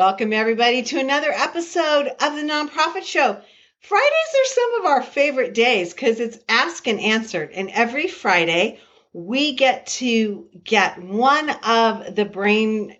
Welcome, everybody, to another episode of the Nonprofit Show. Fridays are some of our favorite days because it's ask and answered. And every Friday, we get to get one of the Brain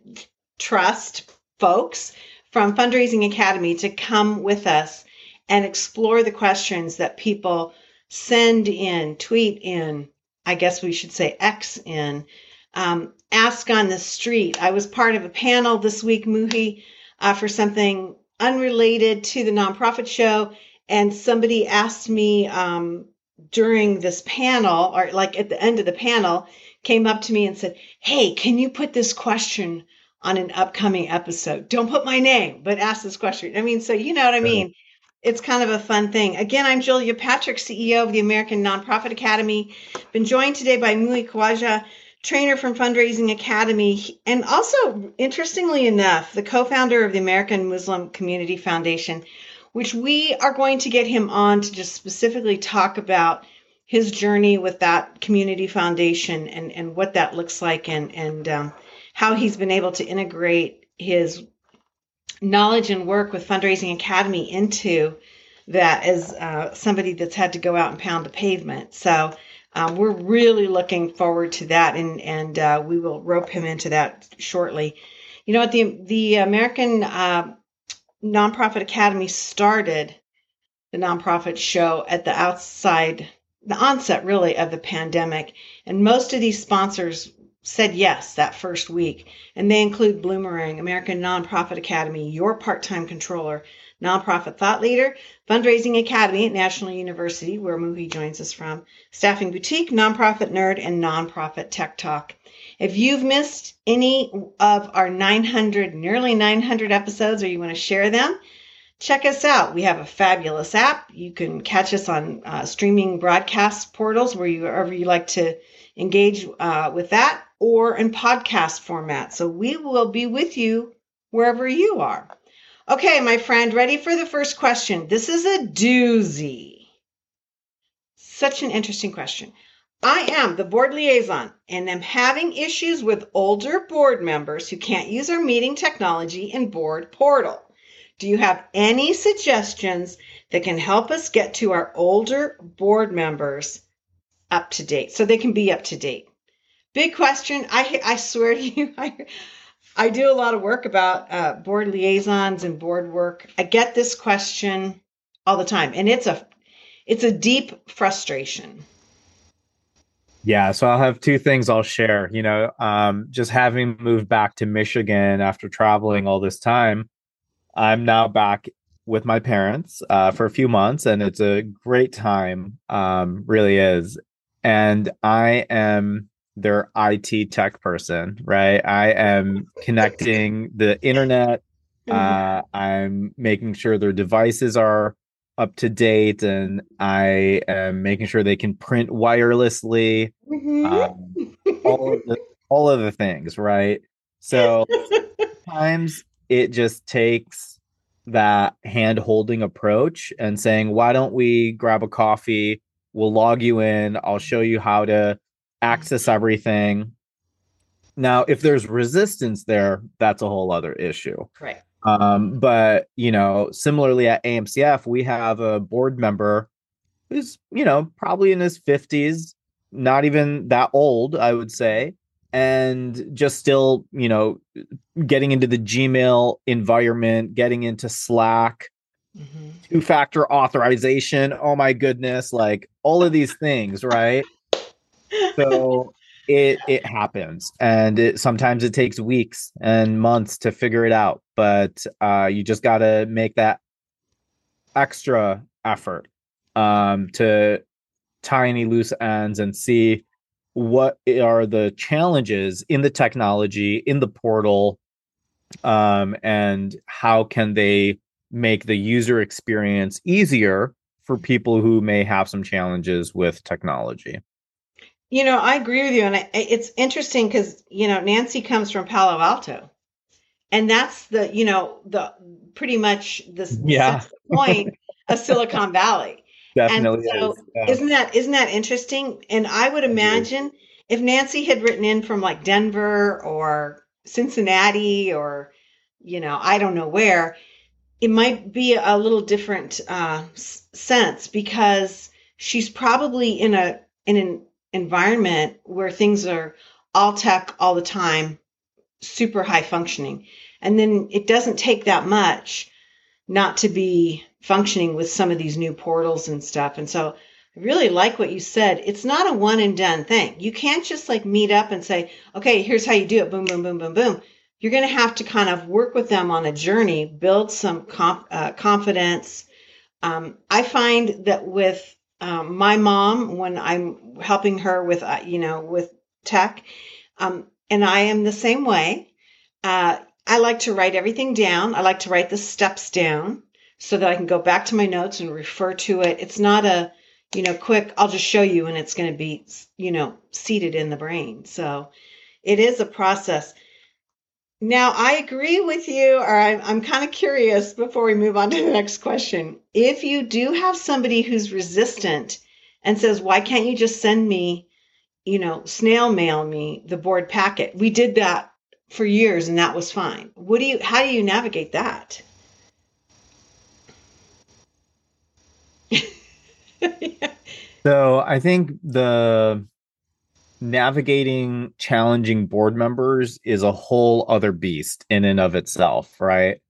Trust folks from Fundraising Academy to come with us and explore the questions that people send in, tweet in, I guess we should say X in, um, ask on the street. I was part of a panel this week, Muhi, uh, for something unrelated to the nonprofit show. And somebody asked me um, during this panel, or like at the end of the panel, came up to me and said, Hey, can you put this question on an upcoming episode? Don't put my name, but ask this question. I mean, so you know what I mean? It's kind of a fun thing. Again, I'm Julia Patrick, CEO of the American Nonprofit Academy. Been joined today by Muhi Khwaja, trainer from Fundraising Academy, and also, interestingly enough, the co founder of the American Muslim Community Foundation, which we are going to get him on to just specifically talk about his journey with that community foundation and, and what that looks like and, and um, how he's been able to integrate his knowledge and work with Fundraising Academy into that as uh, somebody that's had to go out and pound the pavement. So, um, we're really looking forward to that, and and uh, we will rope him into that shortly. You know what the the American uh, Nonprofit Academy started the nonprofit show at the outside, the onset really of the pandemic, and most of these sponsors said yes that first week, and they include Bloomerang, American Nonprofit Academy, Your Part Time Controller, Nonprofit Thought Leader, Fundraising Academy at National University, where Muhi joins us from, Staffing Boutique, Nonprofit Nerd, and Nonprofit Tech Talk. If you've missed any of our 900, nearly 900 episodes, or you want to share them, check us out. We have a fabulous app. You can catch us on uh, streaming broadcast portals where you, wherever you like to engage uh, with that, or in podcast format. So we will be with you wherever you are. Okay, my friend, ready for the first question? This is a doozy. Such an interesting question. I am the board liaison and am having issues with older board members who can't use our meeting technology and board portal. Do you have any suggestions that can help us get to our older board members up to date so they can be up to date? Big question. I, I swear to you, I, I do a lot of work about uh, board liaisons and board work. I get this question all the time, and it's a it's a deep frustration. Yeah, so I'll have two things I'll share. You know, um, just having moved back to Michigan after traveling all this time, I'm now back with my parents uh, for a few months, and it's a great time. Um, really is, and I am their IT tech person, right? I am connecting the internet. Mm-hmm. Uh, I'm making sure their devices are up to date, and I am making sure they can print wirelessly. Mm-hmm. Um, all of the all of the things, right? So sometimes it just takes that hand holding approach and saying, why don't we grab a coffee? We'll log you in. I'll show you how to access everything. Now, if there's resistance there, that's a whole other issue. Right. Um, but you know, similarly at AMCF, we have a board member who's, you know, probably in his 50s, not even that old, I would say, and just still, you know, getting into the Gmail environment, getting into Slack, mm-hmm. two factor authorization. Oh my goodness, like all of these things, right? So it it happens and it sometimes it takes weeks and months to figure it out but uh you just got to make that extra effort um to tie any loose ends and see what are the challenges in the technology in the portal um and how can they make the user experience easier for people who may have some challenges with technology you know, I agree with you. And I, it's interesting because, you know, Nancy comes from Palo Alto. And that's the, you know, the pretty much the yeah. point of Silicon Valley. Definitely. And so is. Yeah. isn't that isn't that interesting? And I would imagine if Nancy had written in from like Denver or Cincinnati or you know, I don't know where, it might be a little different uh, sense because she's probably in a in an environment where things are all tech all the time, super high functioning, and then it doesn't take that much not to be functioning with some of these new portals and stuff. And so I really like what you said. It's not a one and done thing. You can't just like meet up and say, okay, here's how you do it. Boom, boom, boom, boom, boom. You're going to have to kind of work with them on a journey, build some comp, uh, confidence. Um, I find that with um, my mom, when I'm helping her with, uh, you know, with tech, um, and I am the same way. Uh, I like to write everything down. I like to write the steps down so that I can go back to my notes and refer to it. It's not a, you know, quick, I'll just show you and it's going to be, you know, seated in the brain. So it is a process. Now, I agree with you, or I'm, I'm kind of curious before we move on to the next question. If you do have somebody who's resistant and says, why can't you just send me, you know, snail mail me the board packet? We did that for years and that was fine. What do you how do you navigate that? So I think the navigating challenging board members is a whole other beast in and of itself, right?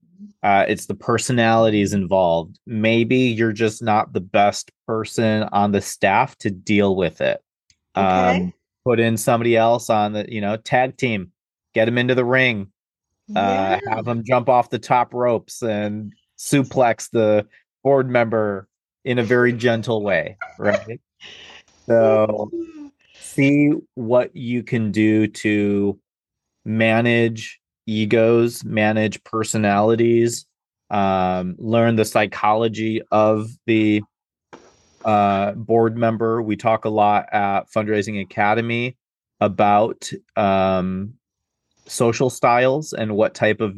Uh, it's the personalities involved. Maybe you're just not the best person on the staff to deal with it. Okay. Um, put in somebody else on the, you know, tag team get them into the ring, uh, yeah. uh, have them jump off the top ropes and suplex the board member in a very gentle way, right? So see what you can do to manage egos, manage personalities, um, learn the psychology of the uh, board member. We talk a lot at Fundraising Academy about um, social styles and what type of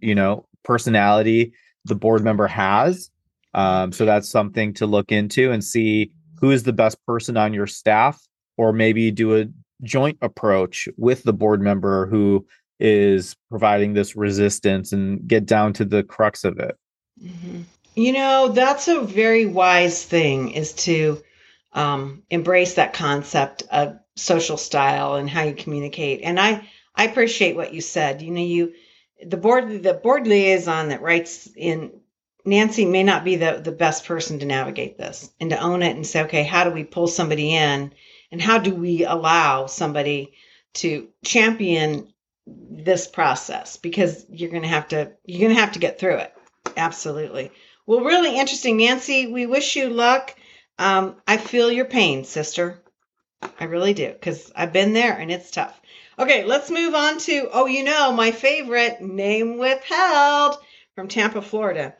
you know personality the board member has. Um, so that's something to look into and see who is the best person on your staff, or maybe do a joint approach with the board member who is providing this resistance and get down to the crux of it. Mm-hmm. You know, that's a very wise thing is to um, embrace that concept of social style and how you communicate. And I, I appreciate what you said. You know, you the board the board liaison that writes in Nancy may not be the, the best person to navigate this and to own it and say, okay, how do we pull somebody in and how do we allow somebody to champion this process? Because you're gonna have to you're gonna have to get through it. Absolutely. Well, really interesting, Nancy. We wish you luck. Um, I feel your pain, sister. I really do, because I've been there and it's tough. Okay, let's move on to, oh, you know, my favorite name withheld from Tampa, Florida.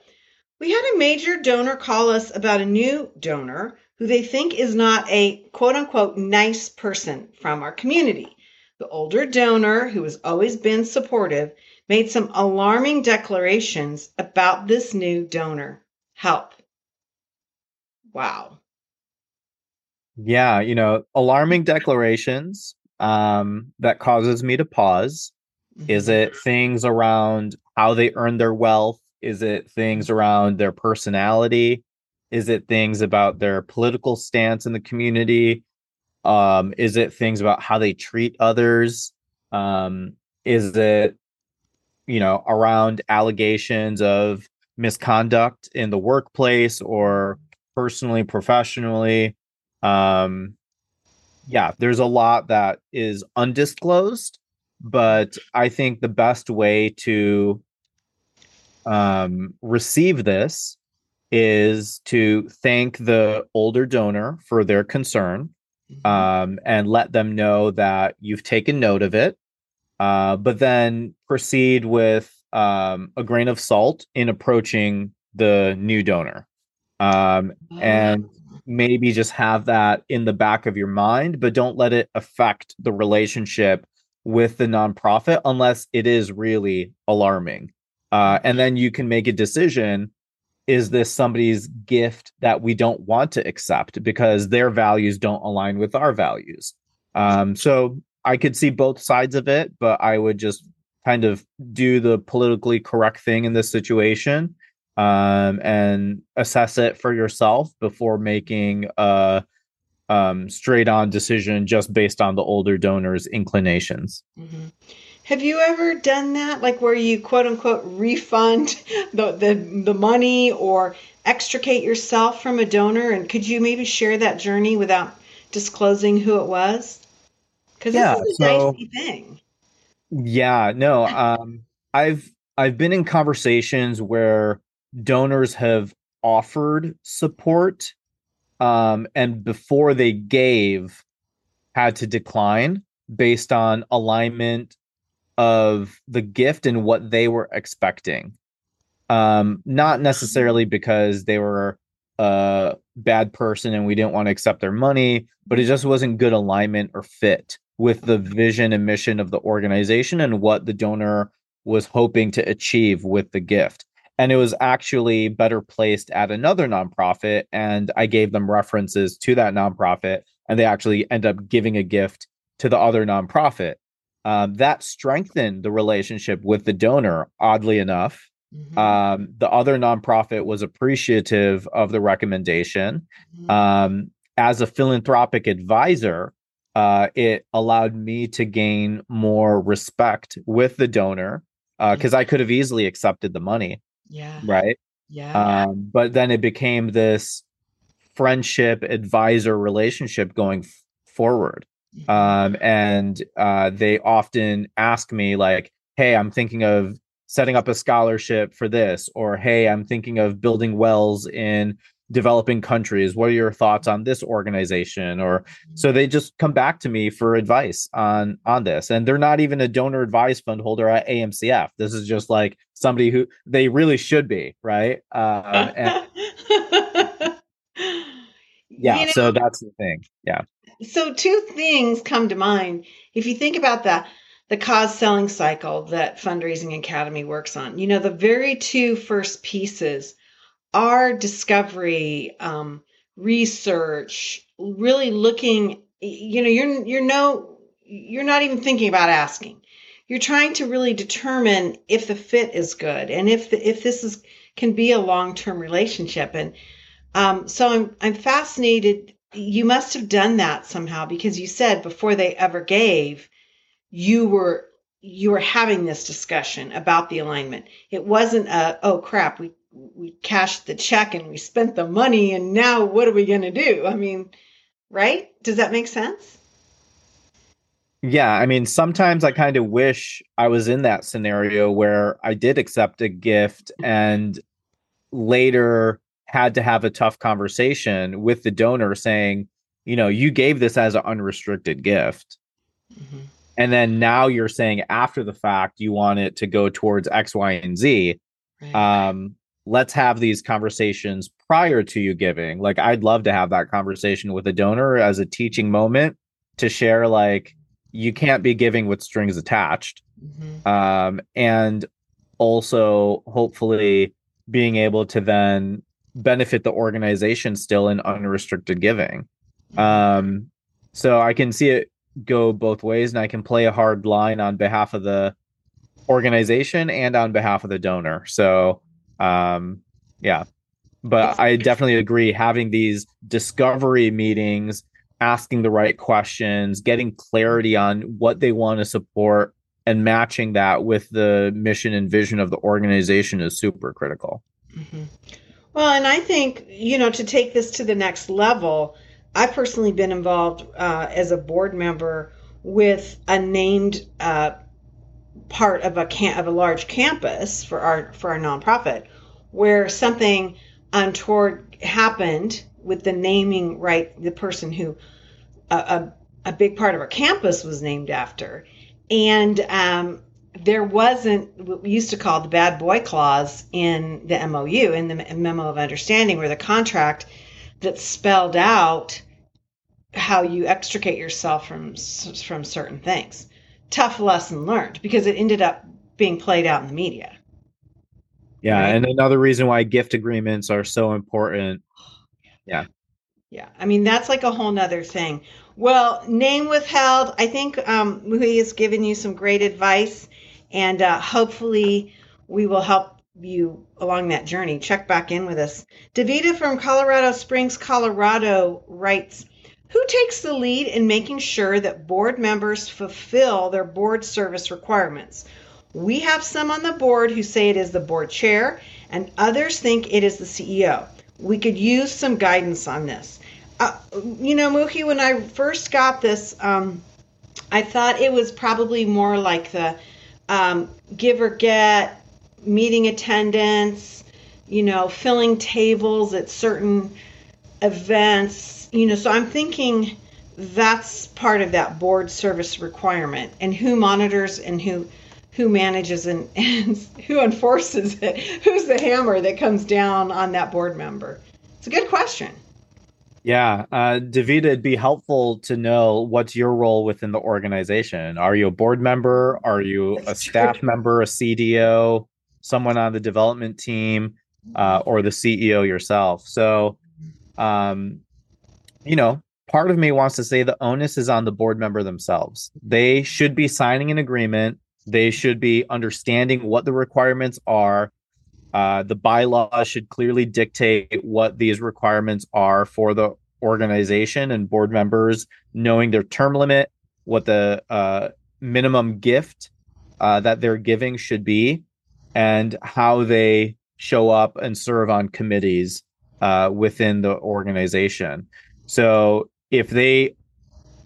We had a major donor call us about a new donor who they think is not a quote unquote nice person from our community. The older donor, who has always been supportive, made some alarming declarations about this new donor. Help. Wow. Yeah, you know, alarming declarations um, that causes me to pause? Mm-hmm. Is it things around how they earn their wealth? Is it things around their personality? Is it things about their political stance in the community? Um, is it things about how they treat others? Um, is it, you know, around allegations of misconduct in the workplace or personally, professionally? Um, yeah, there's a lot that is undisclosed, but I think the best way to um, receive this is to thank the older donor for their concern mm-hmm. um, and let them know that you've taken note of it, uh, but then proceed with um, a grain of salt in approaching the new donor. Um, oh. And maybe just have that in the back of your mind, but don't let it affect the relationship with the nonprofit unless it is really alarming. Uh, and then you can make a decision is this somebody's gift that we don't want to accept because their values don't align with our values? Um, so I could see both sides of it, but I would just kind of do the politically correct thing in this situation um, and assess it for yourself before making a um, straight on decision just based on the older donor's inclinations. Mm-hmm. Have you ever done that, like where you quote unquote refund the, the the money or extricate yourself from a donor? And could you maybe share that journey without disclosing who it was? Because Yeah, this is a so dicey thing. yeah, no, um, I've I've been in conversations where donors have offered support um, and before they gave had to decline based on alignment of the gift and what they were expecting. Um not necessarily because they were a bad person and we didn't want to accept their money but it just wasn't good alignment or fit with the vision and mission of the organization and what the donor was hoping to achieve with the gift. And it was actually better placed at another nonprofit and i gave them references to that nonprofit and they actually end up giving a gift to the other nonprofit um, that strengthened the relationship with the donor oddly enough Mhm. um, the other nonprofit was appreciative of the recommendation Mhm. um, as a philanthropic advisor uh, it allowed me to gain more respect with the donor because i could have easily accepted the money yeah. right Yeah. um, but then it became this friendship advisor relationship going f- forward. Um, and uh, they often ask me like hey i'm thinking of setting up a scholarship for this or hey i'm thinking of building wells in developing countries. What are your thoughts on this organization? Or so they just come back to me for advice on on this. And they're not even a donor advised fund holder at amcf this is just like somebody who they really should be right? Um, and yeah You know, so that's the thing. Yeah so two things come to mind. If you think about the the cause selling cycle that Fundraising Academy works on, you know, the very two first pieces are discovery, um, research, really looking. You know, you're you're no, you're not even thinking about asking. You're trying to really determine if the fit is good and if the, if this is can be a long term relationship. And um, so I'm I'm fascinated. You must have done that somehow because you said before they ever gave, you were you were having this discussion about the alignment. It wasn't a oh crap we we cashed the check and we spent the money and now what are we going to do? I mean, right? Does that make sense? Yeah, I mean, sometimes I kind of wish I was in that scenario where I did accept a gift mm-hmm. and later had to have a tough conversation with the donor saying, you know, you gave this as an unrestricted gift. Mm-hmm. And then now you're saying after the fact you want it to go towards X, Y, and Z. Right. Um, let's have these conversations prior to you giving. Like, I'd love to have that conversation with a donor as a teaching moment to share, like, you can't be giving with strings attached. Mhm. Um, and also, hopefully, being able to then benefit the organization still in unrestricted giving. Um, so I can see it go both ways, and I can play a hard line on behalf of the organization and on behalf of the donor. So, um, yeah, but I definitely agree. Having these discovery meetings, asking the right questions, getting clarity on what they want to support, and matching that with the mission and vision of the organization is super critical. Mhm. Well, and I think, you know, to take this to the next level, I've personally been involved uh, as a board member with a named uh, part of a of a large campus for our for our nonprofit, where something untoward happened with the naming right, the person who a, a, a big part of our campus was named after, and um, there wasn't what we used to call the bad boy clause in the MOU, in the memo of understanding, or the contract that spelled out how you extricate yourself from from certain things. Tough lesson learned because it ended up being played out in the media. Yeah, Right. and another reason why gift agreements are so important. Oh, yeah, I mean that's like a whole nother thing. Well, name withheld. I think um, has given you some great advice, And uh, hopefully, we will help you along that journey. Check back in with us. Davita from Colorado Springs, Colorado writes Who takes the lead in making sure that board members fulfill their board service requirements? We have some on the board who say it is the board chair, and others think it is the CEO. We could use some guidance on this. Uh, you know, Muhi, when I first got this, um, I thought it was probably more like the um, give or get, meeting attendance, you know, filling tables at certain events, you know. So I'm thinking that's part of that board service requirement and who monitors and who who manages and, and who enforces it who's the hammer that comes down on that board member it's a good question yeah, uh, Davita, it'd be helpful to know what's your role within the organization. Are you a board member? Are you a staff member, a CDO, someone on the development team, uh, or the CEO yourself? So, um, you know, part of me wants to say the onus is on the board member themselves. They should be signing an agreement. They should be understanding what the requirements are uh, the bylaw should clearly dictate what these requirements are for the organization and board members knowing their term limit, what the uh, minimum gift uh, that they're giving should be, and how they show up and serve on committees uh, within the organization. So if they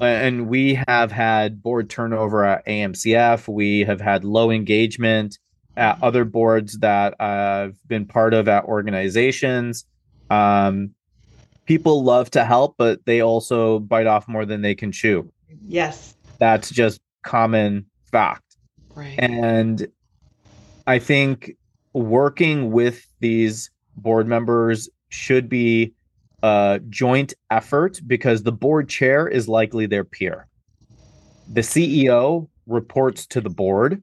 and we have had board turnover at AMCF, we have had low engagement at other boards that I've been part of at organizations. Um, people love to help, but they also bite off more than they can chew. Yes. That's just common fact. Right. And I think working with these board members should be a joint effort because the board chair is likely their peer. The CEO reports to the board.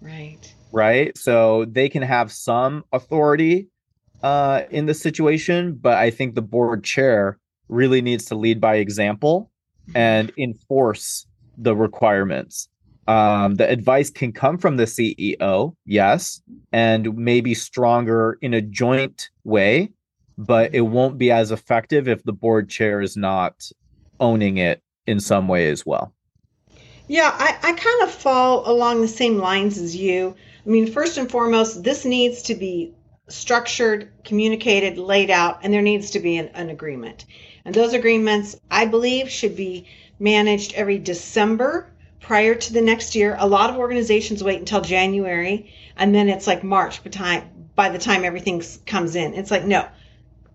Right right? So they can have some authority uh, in the situation, but I think the board chair really needs to lead by example mm-hmm. and enforce the requirements. Um, the advice can come from the CEO, yes, and maybe stronger in a joint way, but it won't be as effective if the board chair is not owning it in some way as well. Yeah, I, I kind of fall along the same lines as you. I mean, first and foremost, this needs to be structured, communicated, laid out, and there needs to be an, an agreement. And those agreements, I believe, should be managed every December prior to the next year. A lot of organizations wait until January, and then it's like March by time by the time everything comes in. It's like no,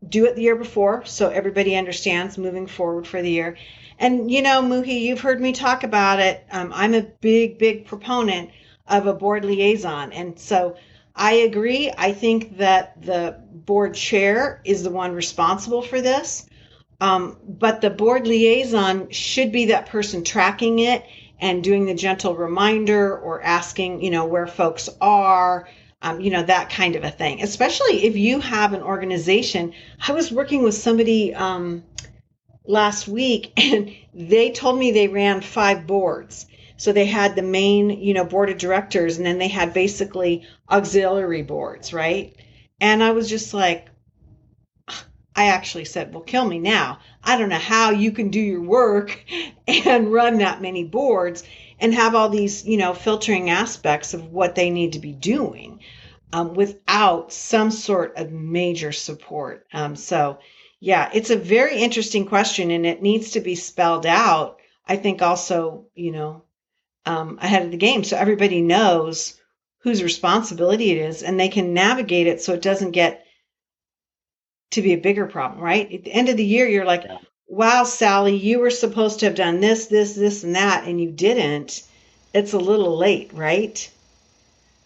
do it the year before so everybody understands moving forward for the year. And you know, Muhi, you've heard me talk about it. Um, I'm a big, big proponent of a board liaison. And so I agree. I think that the board chair is the one responsible for this. Um, but the board liaison should be that person tracking it and doing the gentle reminder or asking, you know, where folks are, um, you know, that kind of a thing. Especially if you have an organization. I was working with somebody um, last week and they told me they ran five boards. So they had the main, you know, board of directors and then they had basically auxiliary boards, right? And I was just like, I actually said, well, kill me now. I don't know how you can do your work and run that many boards and have all these, you know, filtering aspects of what they need to be doing um, without some sort of major support. Um, so, yeah, it's a very interesting question and it needs to be spelled out. I think also, you know, um, ahead of the game so everybody knows whose responsibility it is and they can navigate it so it doesn't get to be a bigger problem, right? At the end of the year, you're like, wow, Sally, you were supposed to have done this, this, this, and that, and you didn't. It's a little late, right?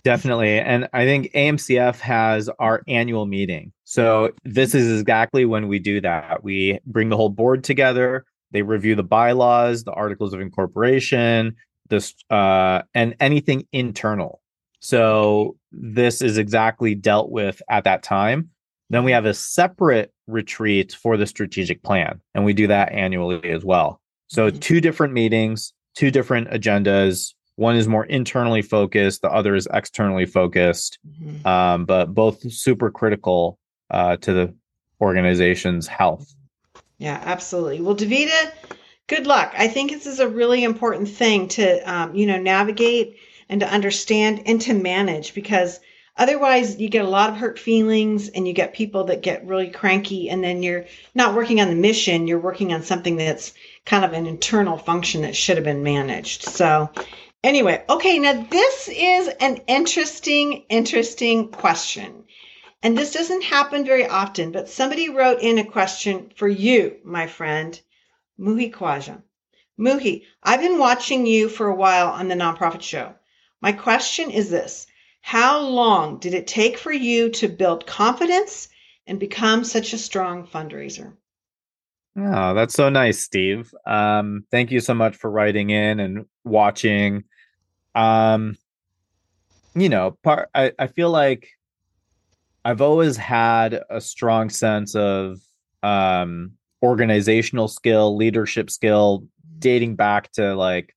Definitely. And I think AMCF has our annual meeting. So this is exactly when we do that. We bring the whole board together. They review the bylaws, the articles of incorporation, this uh, and anything internal. So this is exactly dealt with at that time. Then we have a separate retreat for the strategic plan, and we do that annually as well. So mm-hmm. two different meetings, two different agendas, one is more internally focused the other is externally focused Mhm. um, but both super critical uh, to the organization's health Yeah, absolutely. Well, Davita, good luck. I think this is a really important thing to, um, you know, navigate and to understand and to manage because otherwise you get a lot of hurt feelings and you get people that get really cranky and then you're not working on the mission, you're working on something that's kind of an internal function that should have been managed. So, anyway, okay, now this is an interesting, interesting question. And this doesn't happen very often, but somebody wrote in a question for you, my friend, Muhi Khwaja. Muhi, I've been watching you for a while on the Nonprofit Show. My question is this How long did it take for you to build confidence and become such a strong fundraiser? Oh, that's so nice, Steve. Um, thank you so much for writing in and watching. Um, you know, part I, I feel like I've always had a strong sense of um organizational skill, leadership skill, dating back to like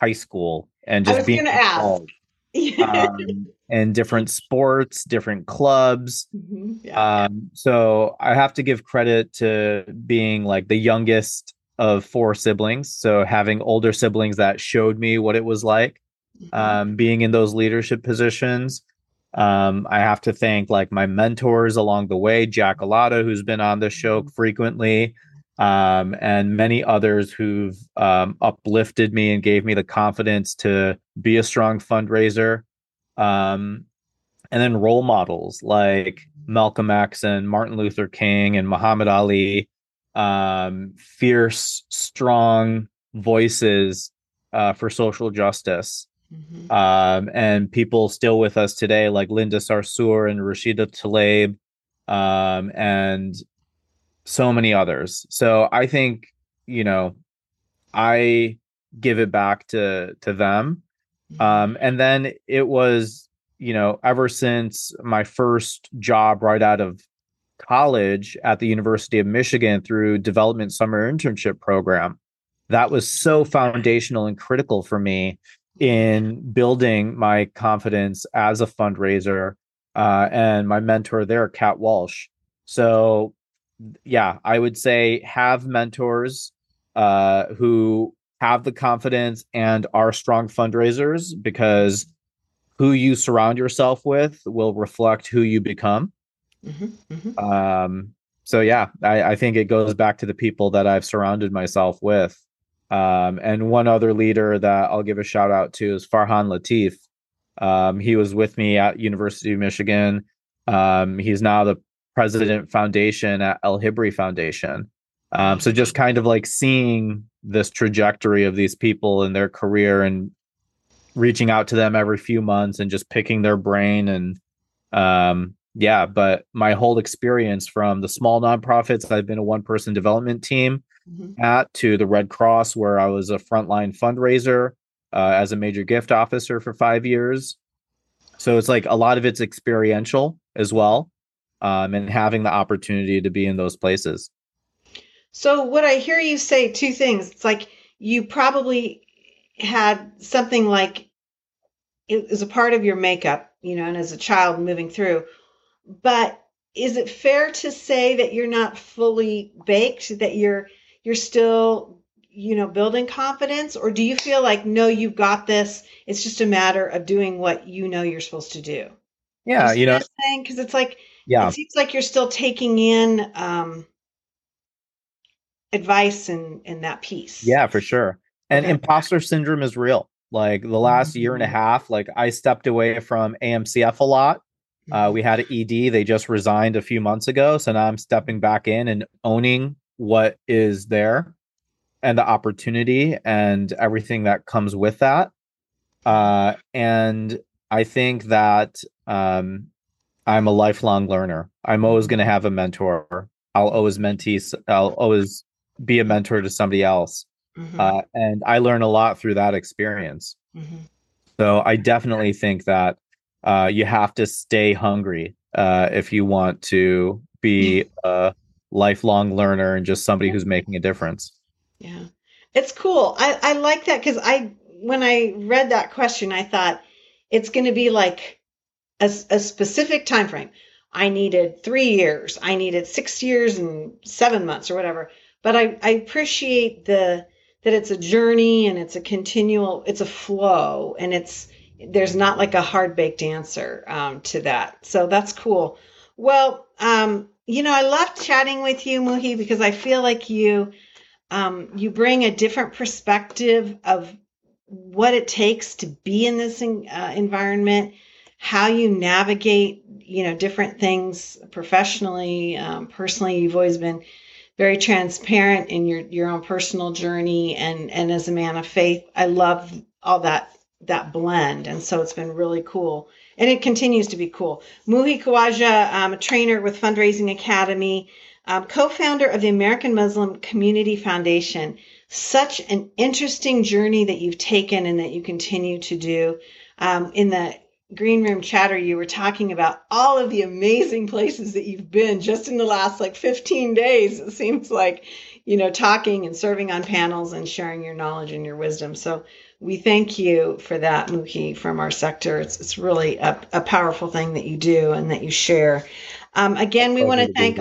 high school and just being gonna ask. involved, um, in different sports, different clubs. Mhm, yeah. Um, so I have to give credit to being like the youngest of four siblings. So having older siblings that showed me what it was like Mhm. um, being in those leadership positions. Um, I have to thank like my mentors along the way, Jack Alotta, who's been on the show frequently, um, and many others who've um, uplifted me and gave me the confidence to be a strong fundraiser. Um, and then role models like Malcolm X and Martin Luther King and Muhammad Ali, um, fierce, strong voices uh, for social justice. Mhm. Um, and people still with us today, like Linda Sarsour and Rashida Tlaib, um, and so many others. So I think, you know, I give it back to to them. Um, and then it was, you know, ever since my first job right out of college at the University of Michigan through development summer internship program, that was so foundational and critical for me in building my confidence as a fundraiser uh, and my mentor there, Kat Walsh. So, yeah, I would say have mentors uh, who have the confidence and are strong fundraisers because who you surround yourself with will reflect who you become. Mhm, mhm. Um, so yeah, I, I think it goes back to the people that I've surrounded myself with. Um, and one other leader that I'll give a shout out to is Farhan Latif. Um, he was with me at University of Michigan. Um, he's now the president foundation at El Hibri Foundation. Um, so just kind of like seeing this trajectory of these people in their career and reaching out to them every few months and just picking their brain and um yeah but my whole experience from the small nonprofits i've been a one person development team Mhm. at to the red cross where i was a frontline fundraiser uh, as a major gift officer for five years so it's like a lot of it's experiential as well um, and having the opportunity to be in those places So, what I hear you say, two things. It's like you probably had something like it was a part of your makeup, you know, and as a child moving through. But is it fair to say that you're not fully baked, that you're you're still, you know, building confidence, or do you feel like no, you've got this? It's just a matter of doing what you know you're supposed to do. yeah you know saying because it's like yeah it seems like you're still taking in um, advice and in that piece. Yeah, for sure. And Okay. imposter syndrome is real. Like the last year and a Mhm. half, like I stepped away from AMCF a lot. Uh, Mhm. we had an ED, they just resigned a few months ago. So now I'm stepping back in and owning what is there and the opportunity and everything that comes with that. Uh, and I think that um, I'm a lifelong learner. I'm always going to have a mentor. I'll always mentee. I'll always be a mentor to somebody else. Mhm. Uh, and I learn a lot through that experience. Mhm. So I definitely think that uh, you have to stay hungry uh, if you want to be a lifelong learner and just somebody who's making a difference. Yeah. It's cool. I, I like that because I when I read that question, I thought it's going to be like a, a specific time frame. I needed three years. I needed six years and seven months or whatever. But I, I appreciate the that it's a journey and it's a continual, it's a flow, and it's there's not like a hard baked answer um, to that. So that's cool. Well, um, you know, I love chatting with you, Muhi, because I feel like you um, you bring a different perspective of what it takes to be in this uh, environment, how you navigate, you know, different things professionally, um, personally. You've always been very transparent in your your own personal journey, and and as a man of faith, I love all that that blend, and so it's been really cool, and it continues to be cool. Muhi Khwaja, um, a trainer with Fundraising Academy um, co founder of the American Muslim Community Foundation. Such an interesting journey that you've taken and that you continue to do. Um, in the green room chatter, you were talking about all of the amazing places that you've been just in the last like 15 days. It seems like, you know, talking and serving on panels and sharing your knowledge and your wisdom. So we thank you for that, Muhi, from our sector. It's, it's really a, a powerful thing that you do and that you share. Um, again, we want to thank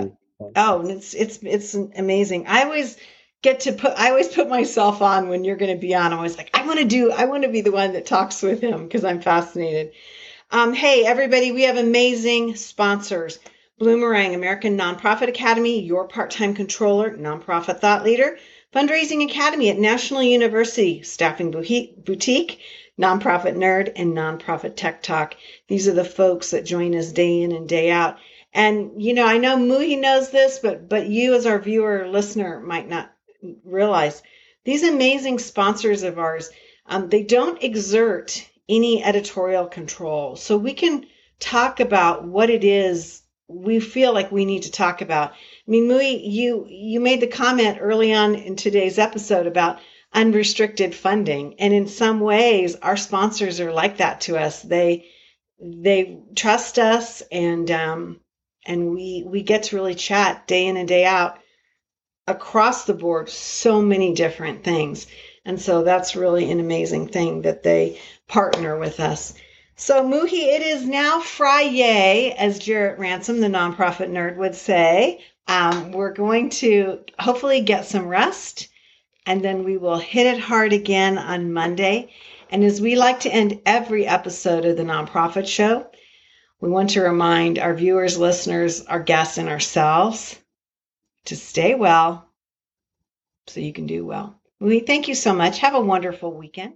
Oh, it's it's it's amazing. I always get to put I always put myself on when you're going to be on. I'm always like, I want to do I want to be the one that talks with him because I'm fascinated. Um, hey everybody, we have amazing sponsors. Bloomerang, American Nonprofit Academy, your part-time controller, nonprofit thought leader, Fundraising Academy at National University, Staffing Boutique, Nonprofit Nerd, and Nonprofit Tech Talk. These are the folks that join us day in and day out. And you know, I know Muhi knows this, but but you as our viewer listener might not realize these amazing sponsors of ours. Um, they don't exert any editorial control, so we can talk about what it is we feel like we need to talk about. I mean, Muhi, you you made the comment early on in today's episode about unrestricted funding, and in some ways, our sponsors are like that to us. They they trust us and um, and we we get to really chat day in and day out across the board so many different things and so that's really an amazing thing that they partner with us so muhi it is now friday as jarrett ransom the nonprofit nerd would say um, we're going to hopefully get some rest and then we will hit it hard again on monday and as we like to end every episode of the nonprofit show we want to remind our viewers, listeners, our guests, and ourselves to stay well so you can do well. We thank you so much. Have a wonderful weekend.